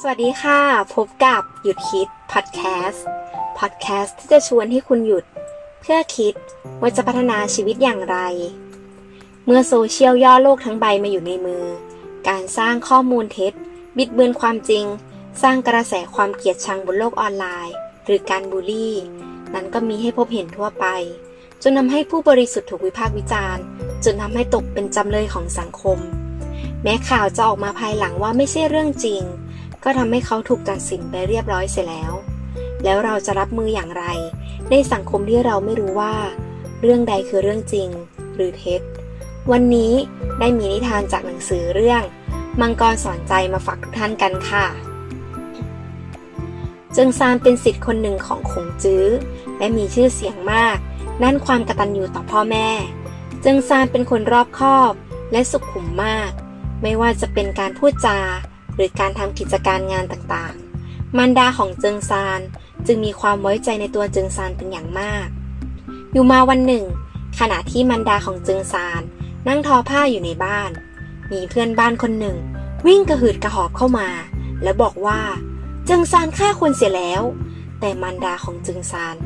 สวัสดีค่ะ พบกับหยุดคิดพอดแคสต์พอดแคสต์ที่จะชวนให้คุณหยุด เพื่อคิดว่าจะพัฒนาชีวิตอย่างไร เมื่อโซเชียลย่อโลกทั้งใบมาอยู่ในมือ การสร้างข้อมูลเท็จ บิดเบือนความจริง สร้างกระแสความเกลียดชังบนโลกออนไลน์ หรือการบูลลี่ นั้นก็มีให้พบเห็นทั่วไป จนทำให้ผู้บริสุทธิ์ถูกวิพากษ์วิจารณ์ จนทำให้ตกเป็นจำเลยของสังคม แม้ข่าวจะออกมาภายหลังว่าไม่ใช่เรื่องจริง ก็ทำให้เขาถูกตัดสินไปเรียบร้อยเสียแล้ว แล้วเราจะรับมืออย่างไร ในสังคมที่เราไม่รู้ว่า เรื่องใดคือเรื่องจริง หรือเท็จ วันนี้ได้มีนิทานจากหนังสือเรื่อง มังกรสอนใจมาฝากทุกท่านกันค่ะเจิงซานเป็นสิทธิ์คนหนึ่งของคงจื้อ และมีชื่อเสียงมากด้านความกตัญญูต่อพ่อแม่เจิงซานเป็นคนรอบคอบและสุขุมมาก ไม่ว่าจะเป็นการพูดจา หรือการทำกิจการงานต่างๆ มารดาของเจิงซานจึงมีความไว้ใจในตัวเจิงซานเป็นอย่างมาก อยู่มาวันหนึ่ง ขณะที่มารดาของเจิงซานนั่งทอผ้าอยู่ในบ้าน มีเพื่อนบ้านคนหนึ่ง วิ่งกระหืดกระหอบเข้ามา และบอกว่า เจิงซานฆ่าคนเสียแล้ว แต่มารดาของเจิงซาน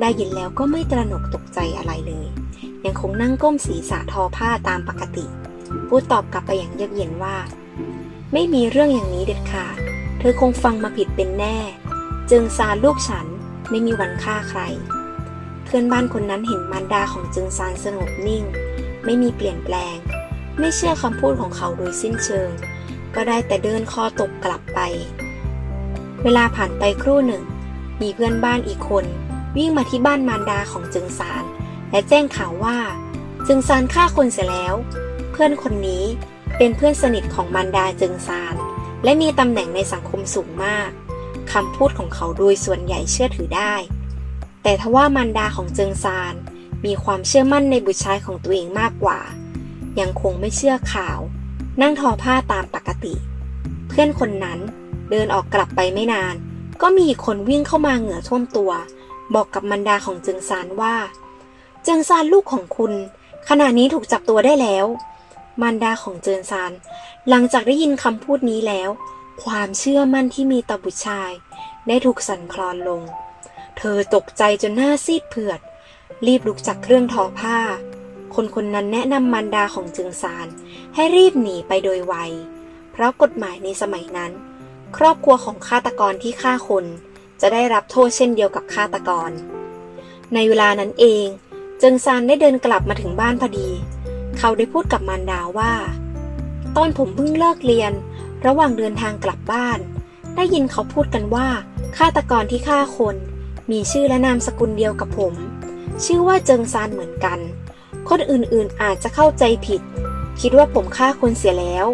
ได้ยินแล้วก็ไม่ตระหนกตกใจอะไรเลย ยังคงนั่งก้มศีรษะทอผ้าตามปกติ พูดตอบกลับไปอย่างเยือกเย็นว่า ไม่มีเรื่องอย่างนี้เด็ดขาด เธอคงฟังมาผิดเป็นแน่เจิงซานลูกฉันไม่มีวันฆ่าใคร เพื่อนบ้านคนนั้นเห็นมารดาของเจิงซานสงบนิ่ง ไม่มีเปลี่ยนแปลง ไม่เชื่อคำพูดของเขาโดยสิ้นเชิง ก็ได้แต่เดินคอตกกลับไป เวลาผ่านไปครู่หนึ่ง มีเพื่อนบ้านอีกคน วิ่งมาที่บ้านมารดาของเจิงซานและแจ้งข่าวว่าเจิงซานฆ่าคนเสียแล้ว เพื่อนคนนี้ เป็นเพื่อนสนิทของมารดาเจิงซาน และมีตำแหน่งในสังคมสูงมากคำพูดของเขาโดยส่วนใหญ่เชื่อถือได้ แต่ทว่ามารดาของเจิงซาน มีความเชื่อมั่นในบุตรชายของตัวเองมากกว่า ยังคงไม่เชื่อข่าว นั่งทอผ้าตามปกติ เพื่อนคนนั้นเดินออกกลับไปไม่นาน ก็มีคนวิ่งเข้ามาเหงื่อท่วมตัว บอกกับมารดาของเจิงซานว่า เจิงซานลูกของคุณ ขณะนี้ถูกจับตัวได้แล้ว มารดาของเจิงซาน หลังจากได้ยินคำพูดนี้แล้ว ความเชื่อมั่นที่มีต่อบุตรชาย ได้ถูกสั่นคลอนลง เธอตกใจจนหน้าซีดเผือด รีบลุกจากเครื่องทอผ้า คนคนนั้นแนะนำมารดาของเจิงซาน ให้รีบหนีไปโดยไว เพราะกฎหมายในสมัยนั้น ครอบครัวของฆาตกรที่ฆ่าคน จะได้รับโทษเช่นเดียวกับฆาตกร ในเวลานั้นเอง เจิงซานได้เดินกลับมาถึงบ้านพอดี เขาได้พูดกับมารดาว่า ตอนผมเพิ่งเลิกเรียน ระหว่างเดินทางกลับบ้าน ได้ยินเขาพูดกันว่าฆาตกรที่ฆ่าคน มีชื่อและนามสกุลเดียวกับผม ชื่อว่าเจิงซานเหมือนกัน คนอื่นๆอาจจะเข้าใจผิด คิดว่าผมฆ่าคนเสียแล้ว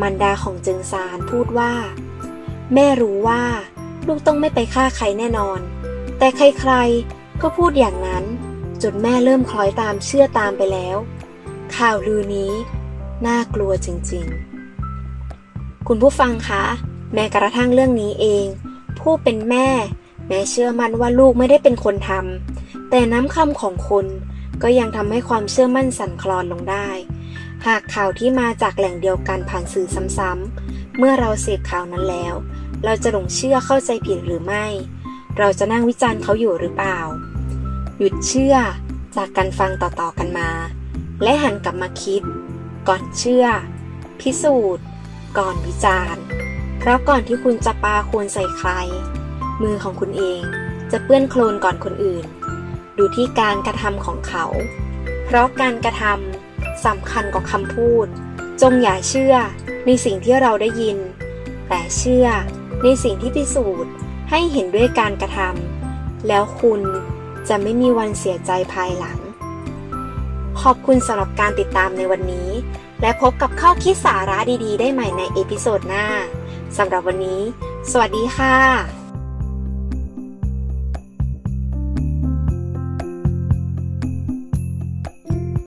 มารดาของเจิงซานพูดว่า แม่รู้ว่า ลูกต้องไม่ไปฆ่าใครแน่นอน แต่ใครๆก็พูดอย่างนั้นจนแม่เริ่มคล้อยตามเชื่อตามไปแล้ว ข่าวลือนี้ น่ากลัวจริงๆ คุณผู้ฟังคะ แม้กระทั่งเรื่องนี้เอง ผู้เป็นแม่ แม้เชื่อมั่นว่าลูกไม่ได้เป็นคนทำแต่น้ำคำของคนก็ยังทำให้ความเชื่อมั่นสั่นคลอนลงได้ หากข่าวที่มาจากแหล่งเดียวกันผ่านสื่อซ้ำๆ เมื่อเราเสพข่าวนั้นแล้ว เราจะหลงเชื่อเข้าใจผิดหรือไม่ เราจะนั่งวิจารณ์เขาอยู่หรือเปล่า หยุดเชื่อจากการฟังต่อๆกันมา และหันกลับมาคิด ก่อนเชื่อ พิสูจน์ ก่อนวิจารณ์ เพราะก่อนที่คุณจะปาควรใส่ใคร มือของคุณเองจะเปื้อนโคลนก่อนคนอื่น ดูที่การกระทำของเขา เพราะการกระทำสำคัญกว่าคำพูด จงอย่าเชื่อในสิ่งที่เราได้ยิน แต่เชื่อในสิ่งที่พิสูจน์ให้เห็นด้วยการกระทำแล้วคุณจะไม่มีวันเสียใจภายหลัง ขอบคุณสำหรับการติดตามในวันนี้ และพบกับข้อคิดสาระดีๆ ได้ใหม่ใน episode หน้าสำหรับวันนี้ สวัสดีค่ะ